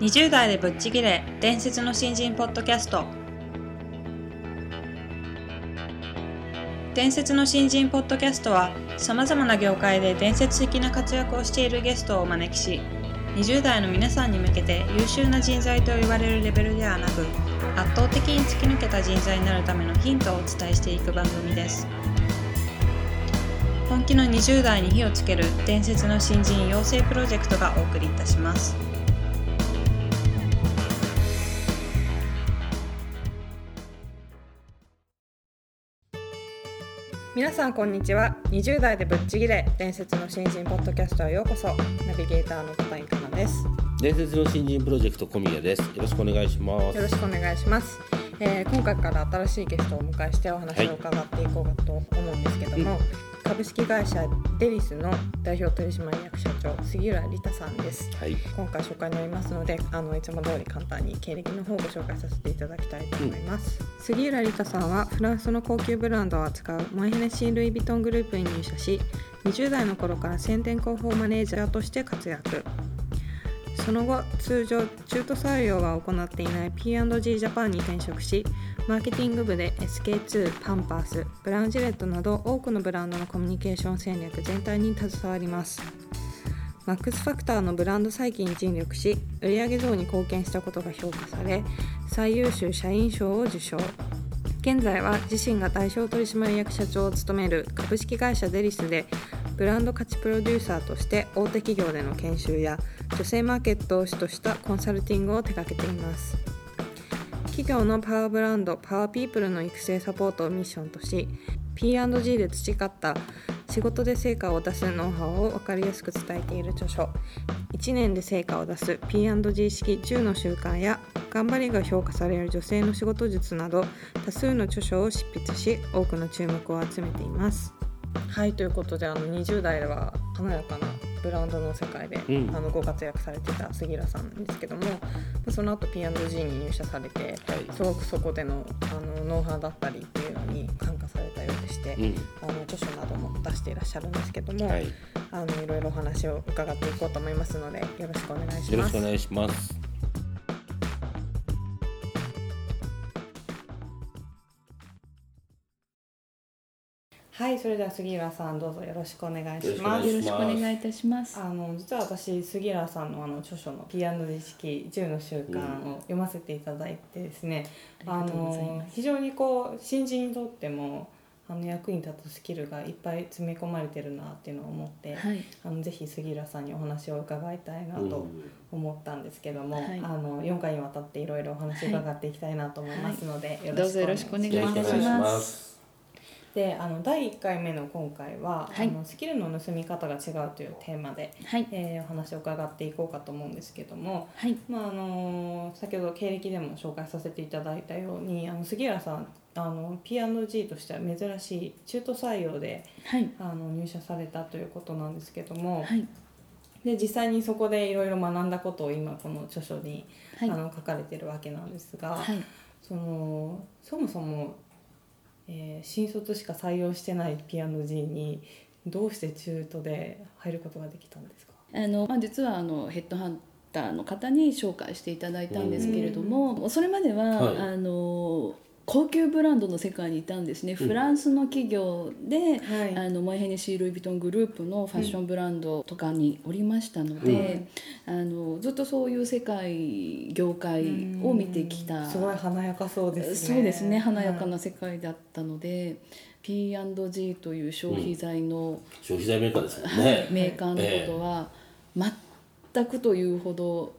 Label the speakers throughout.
Speaker 1: 20代でぶっちぎれ伝説の新人ポッドキャスト。伝説の新人ポッドキャストはさまざまな業界で伝説的な活躍をしているゲストをお招きし20代の皆さんに向けて優秀な人材と言われるレベルではなく圧倒的に突き抜けた人材になるためのヒントをお伝えしていく番組です。本気の20代に火をつける伝説の新人養成プロジェクトがお送りいたします。皆さんこんにちは。20代でぶっちぎれ伝説の新人ポッドキャストへようこそ。ナビゲーターの片井かなです。
Speaker 2: 伝説の新人プロジェクト小宮です。よろしくお願いします。
Speaker 1: よろしくお願いします、えー今回から新しいゲストをお迎えしてお話を伺っていこうかと思うんですけども、株式会社デリスの代表取締役社長杉浦理太さんです。
Speaker 2: はい。
Speaker 1: 今回紹介になりますのであのいつも通り簡単に経歴の方をご紹介させていただきたいと思います、杉浦理太さんはフランスの高級ブランドを扱うモエヘネシー・ルイ・ヴィトングループに入社し20代の頃から宣伝広報マネージャーとして活躍。その後通常中途採用が行っていない P&G ジャパンに転職しマーケティング部で SK2、パンパース、ブラウンジレットなど多くのブランドのコミュニケーション戦略全体に携わります。マックスファクターのブランド再起に尽力し売上増に貢献したことが評価され最優秀社員賞を受賞。現在は自身が代表取締役社長を務める株式会社デリスでブランド価値プロデューサーとして大手企業での研修や女性マーケットを主としたコンサルティングを手掛けています。企業のパワーブランドパワーピープルの育成サポートをミッションとし P&G で培った仕事で成果を出すノウハウを分かりやすく伝えている著書1年で成果を出す P&G 式10の習慣や頑張りが評価される女性の仕事術など多数の著書を執筆し多くの注目を集めています。はいということであの20代では華やかなブランドの世界で、
Speaker 2: うん
Speaker 1: あのご活躍されていた杉浦さんなんですけどもその後 P&G に入社されて
Speaker 2: はい。
Speaker 1: すごくそこでのあのノウハウだったりっていうのに感化されたようでして、
Speaker 2: うん。
Speaker 1: あの著書なども出していらっしゃるんですけども、
Speaker 2: はい。
Speaker 1: あのいろいろお話を伺っていこうと思いますのでよろしくお願いします
Speaker 2: よろしくお。願いします。
Speaker 1: はい、それでは杉浦さんどうぞよろしくお願いします。
Speaker 3: よろしくお願いいたします。
Speaker 1: あの実は私杉浦さんのあの著書の P&G 式10の習慣を読ませていただいてですね、
Speaker 3: うございます。
Speaker 1: の非常にこう新人にとってもあの役に立つスキルがいっぱい詰め込まれてるなっていうのを思って、
Speaker 3: はい、
Speaker 1: あのぜひ杉浦さんにお話を伺いたいなと思ったんですけども、
Speaker 3: はい
Speaker 1: あの4回にわたっていろいろお話を伺っていきたいなと思いますので、
Speaker 3: どうぞよろしくお願いいたし
Speaker 2: よろしくお願いし
Speaker 3: ま。
Speaker 2: す。
Speaker 1: であの第1回目の今回は、
Speaker 3: はい。
Speaker 1: あのスキルの盗み方が違うというテーマで、
Speaker 3: はい、
Speaker 1: えーお話を伺っていこうかと思うんですけども、
Speaker 3: はい、
Speaker 1: まああの先ほど経歴でも紹介させていただいたようにあの杉浦さんあの P&G としては珍しい中途採用で
Speaker 3: はい、
Speaker 1: あの入社されたということなんですけども、
Speaker 3: はい、
Speaker 1: で実際にそこでいろいろ学んだことを今この著書に、
Speaker 3: はい。
Speaker 1: あ、の書かれてるわけなんですが、
Speaker 3: はい、
Speaker 1: そのそもそも、えー新卒しか採用してない P&G にどうして中途で入ることができたんですか？
Speaker 3: あの、まあ、実はあのヘッドハンターの方に紹介していただいたんですけれども、それまでは、
Speaker 2: はい
Speaker 3: あの。高級ブランドの世界にいたんですね。フランスの企業で、
Speaker 1: はい。
Speaker 3: あのモエヘネシー・ルイ・ヴィトングループのファッションブランドとかにおりましたので、あのずっとそういう世界業界を見てきた。
Speaker 1: すごい華やかそうですね。
Speaker 3: そうですね。華やか
Speaker 1: はい
Speaker 3: な世界だったので、P&G という消費財の
Speaker 2: 消費財メーカーですね。
Speaker 3: メーカーのことは全くというほど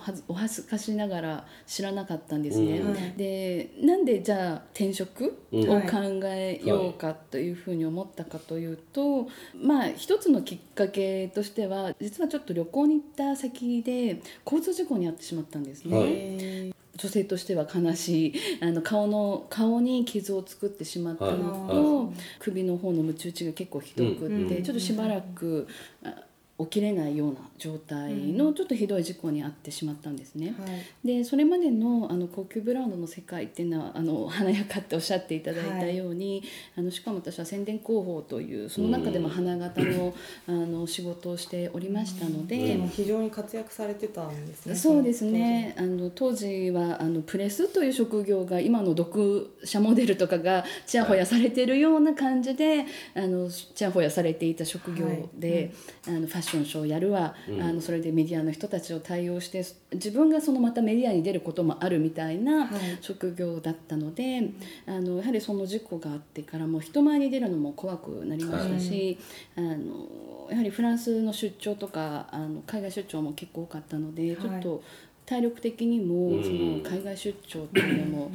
Speaker 3: おはずお恥ずかしながら知らなかったんですね。
Speaker 2: うん。
Speaker 1: はい。
Speaker 3: でなんでじゃあ転職
Speaker 2: うん。
Speaker 3: を考えようかというふうに思ったかというと、まあ一つのきっかけとしては実はちょっと旅行に行った先で交通事故に遭ってしまったんですね。
Speaker 2: はい。
Speaker 1: え
Speaker 3: 女性としては悲しいあの顔の顔に傷を作ってしまったの
Speaker 2: はい。
Speaker 3: と、首の方のムチ打ちが結構ひどくって、
Speaker 1: うん。
Speaker 3: ちょっとしばらくあ起きれないような状態のちょっとひどい事故に遭ってしまったんですね。
Speaker 1: はい。
Speaker 3: でそれまでのあの高級ブランドの世界っていうのはあの華やかっておっしゃっていただいたように、あのしかも私は宣伝広報というその中でも花形の,、あの仕事をしておりましたので。
Speaker 1: でも非常に活躍されてたんですね。
Speaker 3: そうですね。あの当時はあのプレスという職業が今の読者モデルとかがちやほやされてるような感じであのちやほやされていた職業で、あのファッションショーやるわ、あのそれでメディアの人たちを対応して自分がそのまたメディアに出ることもあるみたいな
Speaker 1: はい。
Speaker 3: 職業だったので、あのやはりその事故があってからもう人前に出るのも怖くなりましたし、あのやはりフランスの出張とかあの海外出張も結構多かったので、
Speaker 1: はい。
Speaker 3: ちょっと体力的にも
Speaker 2: うん。
Speaker 3: その海外出張っていうのも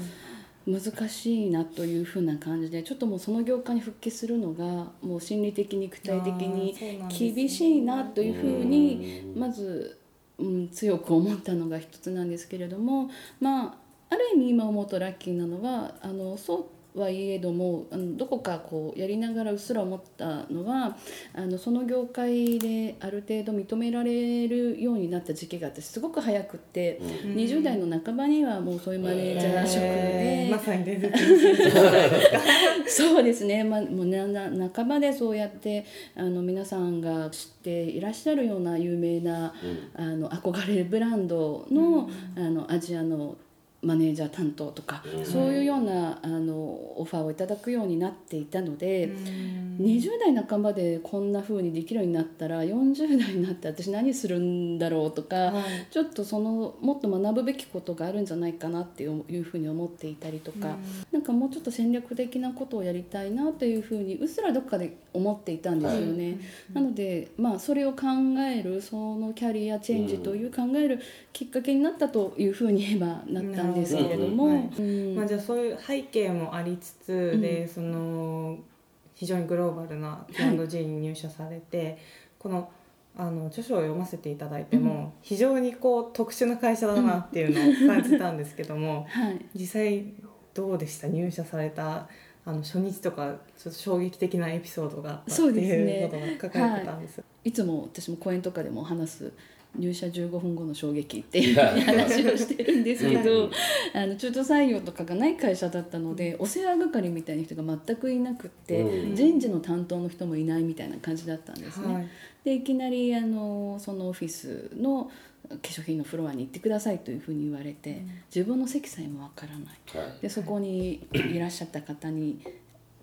Speaker 3: 難しいなというふうな感じでちょっともうその業界に復帰するのがもう心理的に具体的に厳しいなというふうにまず、うん、強く思ったのが一つなんですけれどもまあある意味今思うとラッキーなのはあのそうはいえどもあのどこかこうやりながらうっすら思ったのはあのその業界である程度認められるようになった時期が私すごく早くって、
Speaker 1: うん。
Speaker 3: 20代の半ばにはもうそういうマネージャー職で、
Speaker 1: えーまさに。
Speaker 3: そうですね、まあ、もうなな半ばでそうやってあの皆さんが知っていらっしゃるような有名な、あの憧れるブランドの,、あのアジアのマネージャー担当とか、そういうようなあのオファーをいただくようになっていたので。20代半ばでこんな風にできるようになったら40代になって私何するんだろうとか、
Speaker 1: はい。
Speaker 3: ちょっとそのもっと学ぶべきことがあるんじゃないかなっていうふうに思っていたりとか、なんかもうちょっと戦略的なことをやりたいなというふうにうっすらどっかで思っていたんですよね。なのでまあそれを考えるそのキャリアチェンジという考えるきっかけになったというふうに言えばなったんですけれども。
Speaker 1: まあ、じゃあそういう背景もありつつで、その非常にグローバルな P&G に入社されて、このあの著書を読ませていただいても、非常にこう特殊な会社だなっていうのを感じたんですけども、
Speaker 3: はい。
Speaker 1: 実際どうでした？入社されたあの初日とかちょっと衝撃的なエピソードがあったっていう
Speaker 3: ね。
Speaker 1: ことが書かれてたんです。
Speaker 3: いつも私も講演とかでも話す入社15分後の衝撃っていう話をしてるんですけどあの中途採用とかがない会社だったのでお世話係みたいな人が全くいなくって、
Speaker 2: うん。
Speaker 3: 人事の担当の人もいないみたいな感じだったんですね。
Speaker 1: はい。
Speaker 3: でいきなりあのそのオフィスの化粧品のフロアに行ってくださいというふうに言われて、自分の席さえもわからない。
Speaker 2: はい。
Speaker 3: でそこにいらっしゃった方に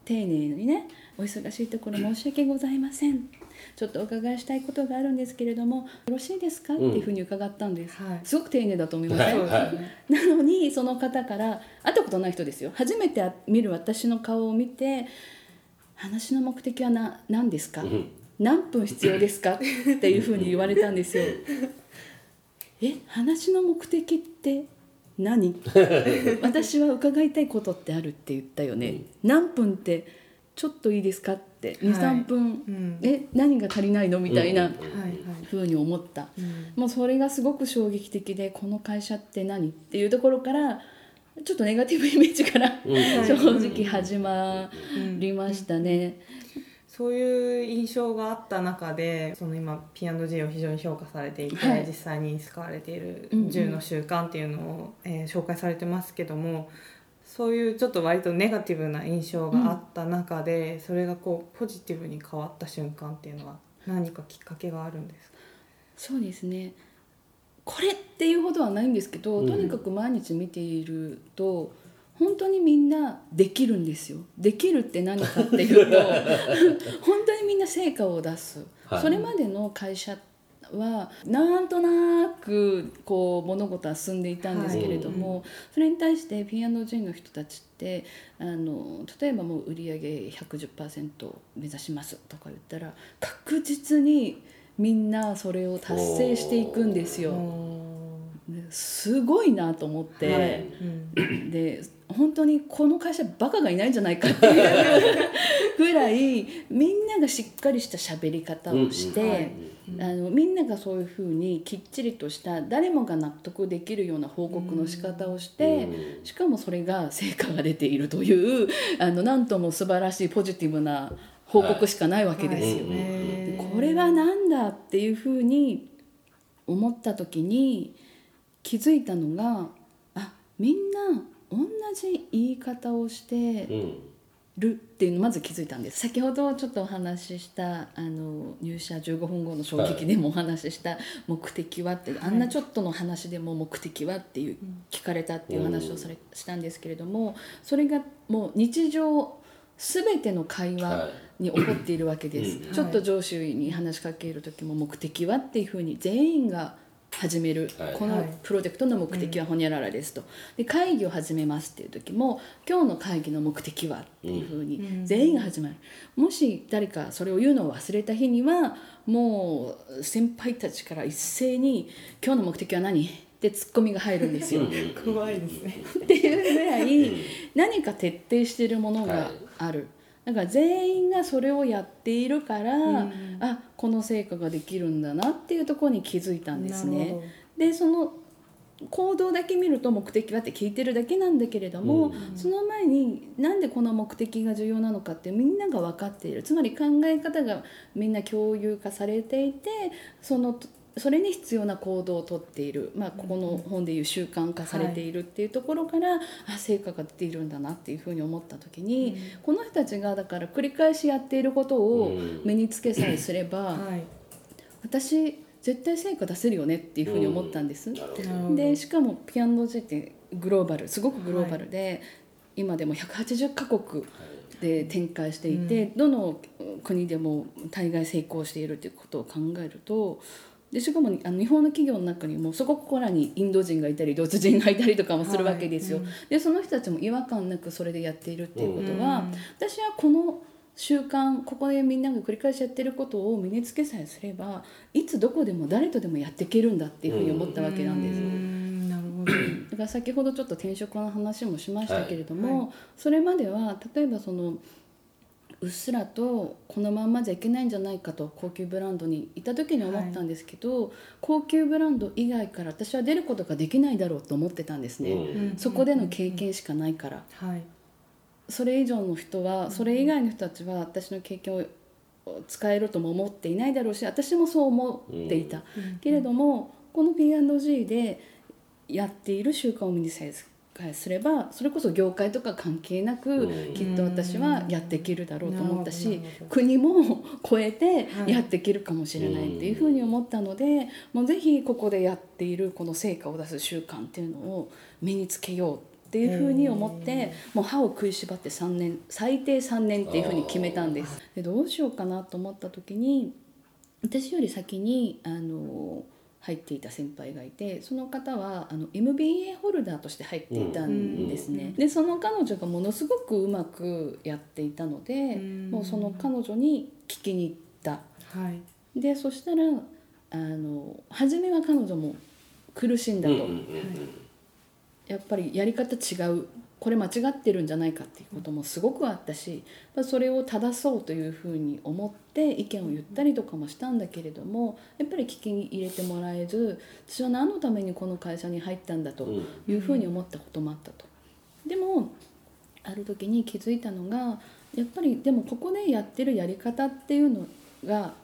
Speaker 3: 丁寧にね「お忙しいところ申し訳ございません」ちょっとお伺いしたいことがあるんですけれどもよろしいですか?」っていうふうに伺ったんです、
Speaker 1: はい。
Speaker 3: すごく丁寧だと思います、
Speaker 2: はい
Speaker 1: そうですよね。
Speaker 3: なのにその方から会ったことない人ですよ。初めて見る私の顔を見て「話の目的はな何ですか？
Speaker 2: ん。
Speaker 3: 何分必要ですか?」っていうふうに言われたんですよ。え話の目的って何？私は伺いたいことってあるって言ったよね、何分ってちょっといいですか？って23分、
Speaker 1: うん。
Speaker 3: え何が足りないの？みたいな。ふうに思った。
Speaker 1: うん。
Speaker 3: もうそれがすごく衝撃的でこの会社って何？っていうところからちょっとネガティブイメージから
Speaker 2: うん
Speaker 3: 正直始まりましたね。
Speaker 1: そういう印象があった中でその今 P&G を非常に評価されていて、
Speaker 3: はい。
Speaker 1: 実際に使われている
Speaker 3: うんうん。
Speaker 1: 10の習慣っていうのを、えー紹介されてますけどもそういうちょっと割とネガティブな印象があった中で、それがこうポジティブに変わった瞬間っていうのは何かきっかけがあるんですか？
Speaker 3: そうですね。これっていうほどはないんですけど、
Speaker 2: うん。
Speaker 3: とにかく毎日見ていると本当にみんなできるんですよ。できるって何かっていうと 本当にみんな成果を出す、
Speaker 2: はい。
Speaker 3: それまでの会社はなんとなくこう物事は進んでいたんですけれども、それに対して P&G の人たちってあの例えばもう売上110%を目指しますとか言ったら確実にみんなそれを達成していくんですよ。ですごいなと思って、
Speaker 2: はい。
Speaker 1: うん。
Speaker 3: で本当にこの会社バカがいないんじゃないかっていうぐらいみんながしっかりした喋り方をして、あのみんながそういうふうにきっちりとした誰もが納得できるような報告の仕方をして、
Speaker 2: うん。
Speaker 3: しかもそれが成果が出ているというあのなんとも素晴らしいポジティブな報告しかないわけですよ。
Speaker 1: はい。
Speaker 3: でこれは何だっていうふうに思った時に気づいたのがあみんな同じ言い方をして
Speaker 2: うん。
Speaker 3: るっていうのをまず気づいたんです。先ほどちょっとお話ししたあの入社15分後の衝撃でもお話しした目的はって、あんなちょっとの話でも目的はっていう聞かれたっていう話をされしたんですけれどもそれがもう日常全ての会話
Speaker 2: は
Speaker 3: に起こっているわけです、
Speaker 2: うん。
Speaker 3: ちょっと上司に話しかける時も目的はっていうふうに全員が始める、
Speaker 2: はい。
Speaker 3: このプロジェクトの目的はほにゃららですと。で会議を始めますっていう時も今日の会議の目的はっていうふうに
Speaker 1: うん。
Speaker 3: 全員が始まる、もし誰かそれを言うのを忘れた日にはもう先輩たちから一斉に「今日の目的は何?」ってツッコミが入るんですよ。
Speaker 1: 怖いですね。
Speaker 3: っていうぐらい何か徹底しているものがある、だから全員がそれをやっているから、
Speaker 1: うん
Speaker 3: あこの成果ができるんだなっていうところに気づいたんですね。でその行動だけ見ると目的はって聞いてるだけなんだけれども、
Speaker 2: うん。
Speaker 3: その前になんでこの目的が重要なのかってみんなが分かっている。つまり考え方がみんな共有化されていてそのそれに必要な行動をとっている、まあ、ここの本でいう習慣化されているっていうところから、あ成果が出ているんだなっていうふうに思った時に、この人たちがだから繰り返しやっていることを身につけさえすれば、
Speaker 1: はい。
Speaker 3: 私絶対成果出せるよねっていうふうに思ったんです。
Speaker 2: なるほど
Speaker 1: なるほど。
Speaker 3: でしかもピアノ G ってグローバルすごくグローバルで、今でも180カ国で展開していて、どの国でも大概成功しているということを考えるとでしかもあの日本の企業の中にもそここらにインド人がいたりドイツ人がいたりとかもするわけですよ。
Speaker 1: はい
Speaker 3: でその人たちも違和感なくそれでやっているっていうことは、
Speaker 1: うん
Speaker 3: 私はこの習慣ここでみんなが繰り返しやってることを身につけさえすればいつどこでも誰とでもやっていけるんだっていうふうに思ったわけなんです。
Speaker 1: うんなるほど。
Speaker 3: だから先ほどちょっと転職の話もしましたけれども、
Speaker 1: はい
Speaker 3: それまでは例えばそのうっすらとこのまんまじゃいけないんじゃないかと高級ブランドにいた時に思ったんですけど、高級ブランド以外から私は出ることができないだろうと思ってたんですね、
Speaker 2: うん。
Speaker 3: そこでの経験しかないから。
Speaker 1: はい。
Speaker 3: それ以上の人はそれ以外の人たちは私の経験を使えるとも思っていないだろうし私もそう思っていた、けれどもこの P&G でやっている習慣を身にさえすればそれこそ業界とか関係なく
Speaker 2: うん。
Speaker 3: きっと私はやっていけるだろうと思ったし国も超えて
Speaker 1: はい。
Speaker 3: やっていけるかもしれないっていうふうに思ったのでもうぜひここでやっているこの成果を出す習慣っていうのを身につけようっていうふうに思ってもう歯を食いしばって3年最低3年っていうふうに決めたんです。でどうしようかなと思った時に私より先にあの入っていた先輩がいてその方はあの MBA ホルダーとして入っていたんですね。でその彼女がものすごくうまくやっていたので
Speaker 1: うん
Speaker 3: もうその彼女に聞きに行った。
Speaker 1: はい。
Speaker 3: でそしたらあの初めは彼女も苦しんだと。やっぱりやり方違うこれ間違ってるんじゃないかっていうこともすごくあったしまあそれを正そうというふうに思って意見を言ったりとかもしたんだけれどもやっぱり聞きに入れてもらえず私は何のためにこの会社に入ったんだというふうに思ったこともあったと。でもある時に気づいたのがやっぱりでもここでやってるやり方っていうのがせ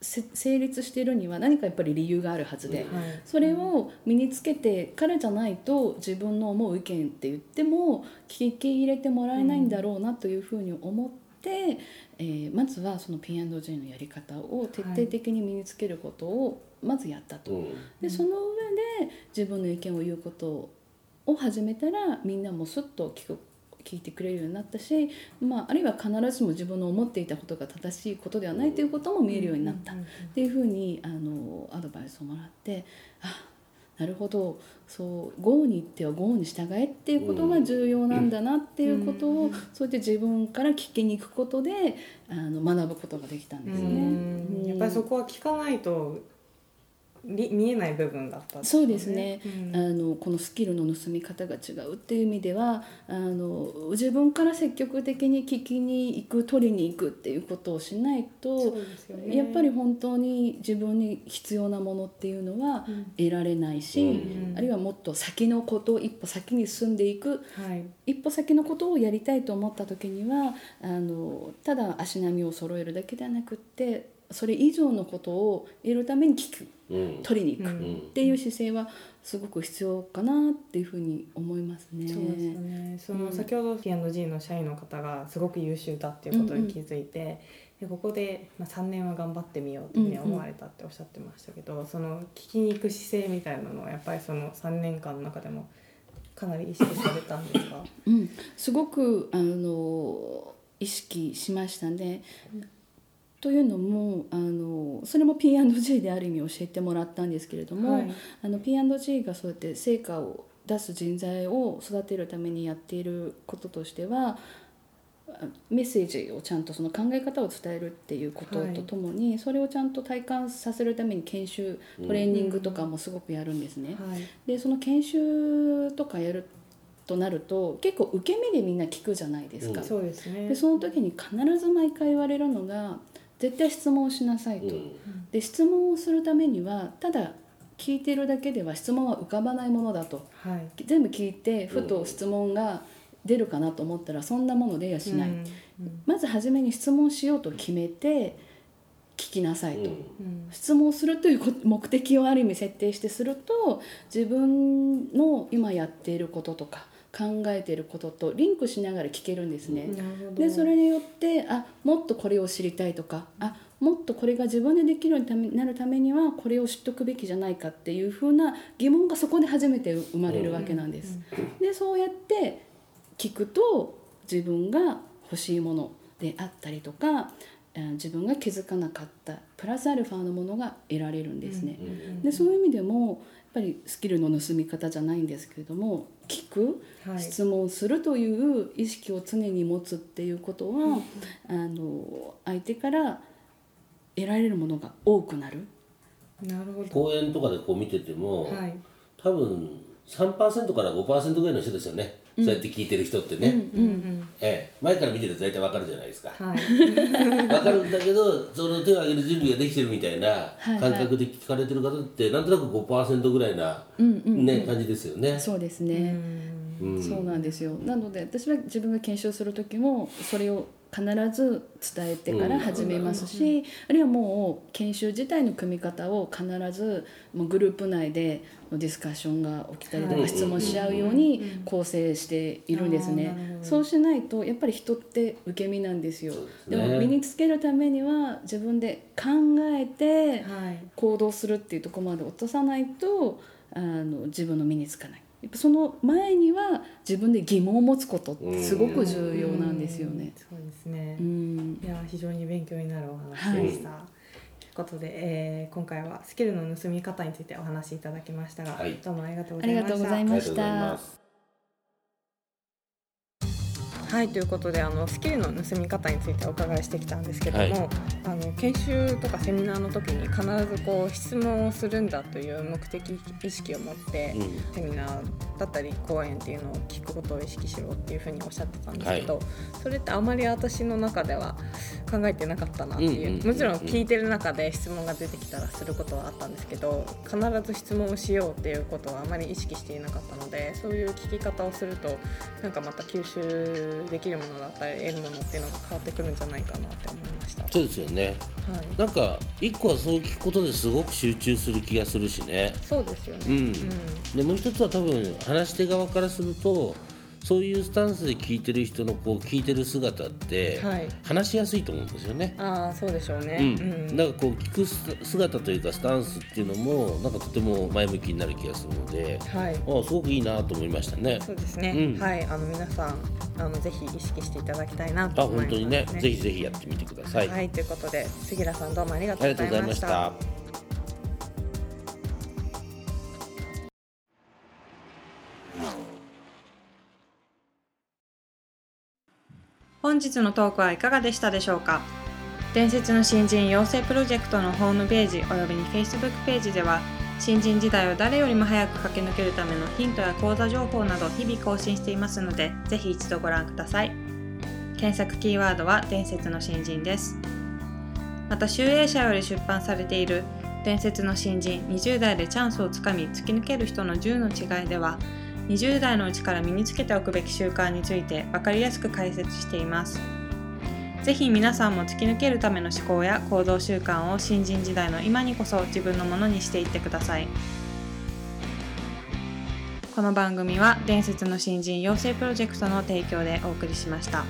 Speaker 3: 成立しているには何かやっぱり理由があるはずで。
Speaker 1: はい。
Speaker 3: それを身につけて彼じゃないと自分の思う意見って言っても聞き入れてもらえないんだろうなというふうに思って、えーまずはその P&G のやり方を徹底的に身につけることをまずやったと。
Speaker 2: うん
Speaker 3: でその上で自分の意見を言うことを始めたらみんなもすっと聞く聞いてくれるようになったし、まあ、あるいは必ずしも自分の思っていたことが正しいことではないということも見えるようになった。っていうふうにあのアドバイスをもらってあなるほど。そう豪に行っては豪に従えっていうことが重要なんだなっていうことを、そうやって自分から聞きに行くことであの学ぶことができたんですね。
Speaker 1: うん。やっぱりそこは聞かないとり見えない部分だったん
Speaker 3: そうですね、
Speaker 1: うん。
Speaker 3: あのこのスキルの盗み方が違うっていう意味ではあの自分から積極的に聞きに行く取りに行くっていうことをしないと、
Speaker 1: ね。
Speaker 3: やっぱり本当に自分に必要なものっていうのは
Speaker 1: うん。
Speaker 3: 得られないし、
Speaker 2: うん
Speaker 3: あるいはもっと先のことを一歩先に進んでいく
Speaker 1: はい。
Speaker 3: 一歩先のことをやりたいと思った時にはあのただ足並みを揃えるだけではなくってそれ以上のことを得るために聞く。
Speaker 2: うん
Speaker 3: 取りに行く
Speaker 1: うん
Speaker 3: っていう姿勢はすごく必要かなっていうふうに思いますね。
Speaker 1: そうですよね。その
Speaker 3: うん
Speaker 1: 先ほど P&G の社員の方がすごく優秀だっていうことに気づいて、でここでまあ3年は頑張ってみようって思われたっておっしゃってましたけど、その聞きに行く姿勢みたいなのはやっぱりその3年間の中でもかなり意識されたんですか？
Speaker 3: うん、すごくあの意識しましたね。というのもあのそれも P&G である意味教えてもらったんですけれども、
Speaker 1: はい
Speaker 3: あの P&G がそうやって成果を出す人材を育てるためにやっていることとしてはあメッセージをちゃんとその考え方を伝えるっていうこととともに、それをちゃんと体感させるために研修トレーニングとかもすごくやるんですね。
Speaker 1: はい。
Speaker 3: でその研修とかやるとなると結構受け身でみんな聞くじゃないですか。
Speaker 2: うん
Speaker 1: そうですね。
Speaker 3: でその時に必ず毎回言われるのが絶対質問をしなさいと。
Speaker 2: うん。
Speaker 3: で質問をするためにはただ聞いてるだけでは質問は浮かばないものだと。
Speaker 1: はい。
Speaker 3: 全部聞いてふと質問が出るかなと思ったらそんなもの出やしない、
Speaker 1: うん。
Speaker 3: まず初めに質問しようと決めて聞きなさいと。
Speaker 2: うん。
Speaker 1: うん。
Speaker 3: 質問するという目的をある意味設定してすると自分の今やっていることとか考えていることとリンクしながら聞けるんですね。でそれによってあもっとこれを知りたいとかあもっとこれが自分でできるようになるためにはこれを知っとくべきじゃないかっていうふうな疑問がそこで初めて生まれるわけなんです。でそうやって聞くと自分が欲しいものであったりとかえー自分が気づかなかったプラスアルファのものが得られるんですね。
Speaker 2: うん
Speaker 3: でそういう意味でもぱりスキルの盗み方じゃないんですけれども聞く
Speaker 1: はい。
Speaker 3: 質問するという意識を常に持つっていうことは、あの相手から得られるものが多くなる。
Speaker 1: なるほど。
Speaker 2: 講演とかでこう見てても、
Speaker 1: はい。
Speaker 2: 多分3%から5%ぐらいの人ですよね、そうやって聞いてる人ってね、
Speaker 1: うんうん。
Speaker 2: ええ、前から見てると大体わかるじゃないですか。
Speaker 1: はい。
Speaker 2: わかるんだけどその手を挙げる準備ができてるみたいな
Speaker 3: はい
Speaker 2: 感覚で聞かれてる方ってなんとなく5%ぐらいな、ね感じですよね。
Speaker 3: そうですね、
Speaker 2: うん。
Speaker 3: そうなんですよ。なので私は自分が研修する時もそれを必ず伝えてから始めますし、あるいはもう研修自体の組み方を必ずもうグループ内でディスカッションが起きたりと
Speaker 1: はい
Speaker 3: か質問し合うように構成しているんですね。そうしないとやっぱり人って受け身なんですよ。
Speaker 2: で
Speaker 3: も身につけるためには自分で考えて
Speaker 1: はい。
Speaker 3: 行動するっていうところまで落とさないとあの自分の身につかないやっぱその前には自分で疑問を持つことってすごく重要なんですよね。
Speaker 1: そうですね
Speaker 3: う。ん
Speaker 1: いや非常に勉強になるお話でした。ということで、えー今回はスキルの盗み方についてお話しいただきましたが、
Speaker 2: はい
Speaker 1: どうもありがとうご
Speaker 3: あり
Speaker 1: ざいました。はいということであのスキルの盗み方についてお伺いしてきたんですけども、
Speaker 2: はい。
Speaker 1: あの研修とかセミナーの時に必ずこう質問をするんだという目的意識を持って、
Speaker 2: うん。
Speaker 1: セミナーだったり講演っていうのを聞くことを意識しろっていうふうにおっしゃってたんですけど、それってあまり私の中では考えてなかったなっていう,、
Speaker 2: うんうんうんうん
Speaker 1: もちろん聞いてる中で質問が出てきたらすることはあったんですけど必ず質問をしようっていうことはあまり意識していなかったのでそういう聞き方をするとなんかまた吸収できるものだったり得るものっていうのが変わってくるんじゃないかなって思いました。
Speaker 2: そうですよね。
Speaker 1: はい
Speaker 2: なんか一個はそう聞くことですごく集中する気がするしね。
Speaker 1: そうですよね。
Speaker 2: うん。でもう一つは多分話し手側からすると。そういうスタンスで聞いてる人のこう聞いてる姿って
Speaker 1: はい
Speaker 2: 話しやすいと思うんですよね。
Speaker 1: ああそうでしょう
Speaker 2: う
Speaker 1: ね。
Speaker 2: ん、なんかこう聞くす姿というかスタンスっていうのもなんかとても前向きになる気がするので、
Speaker 1: はい。
Speaker 2: あすごくいいなと思いましたね。
Speaker 1: そうですね。
Speaker 2: うん
Speaker 1: はい、あの皆さんあのぜひ意識していただきたいなと
Speaker 2: あ
Speaker 1: 思います、
Speaker 2: 本当にねぜひぜひやってみてください。
Speaker 1: はい、ということで杉浦さんどうもありがとう
Speaker 2: ござい。
Speaker 1: まし
Speaker 2: た
Speaker 1: 本日のトークはいかがでしたでしょうか？伝説の新人養成プロジェクトのホームページおよびに Facebook ページでは新人時代を誰よりも早く駆け抜けるためのヒントや講座情報など日々更新していますのでぜひ一度ご覧ください。検索キーワードは伝説の新人です。また集英社より出版されている伝説の新人20代でチャンスをつかみ突き抜ける人の10の違いでは20代のうちから身につけておくべき習慣について分かりやすく解説しています。
Speaker 4: ぜひ皆さんも突き抜けるための思考や行動習慣を新人時代の今にこそ自分のものにしていってくださいこの番組は伝説の新人養成プロジェクトの提供でお送りしました。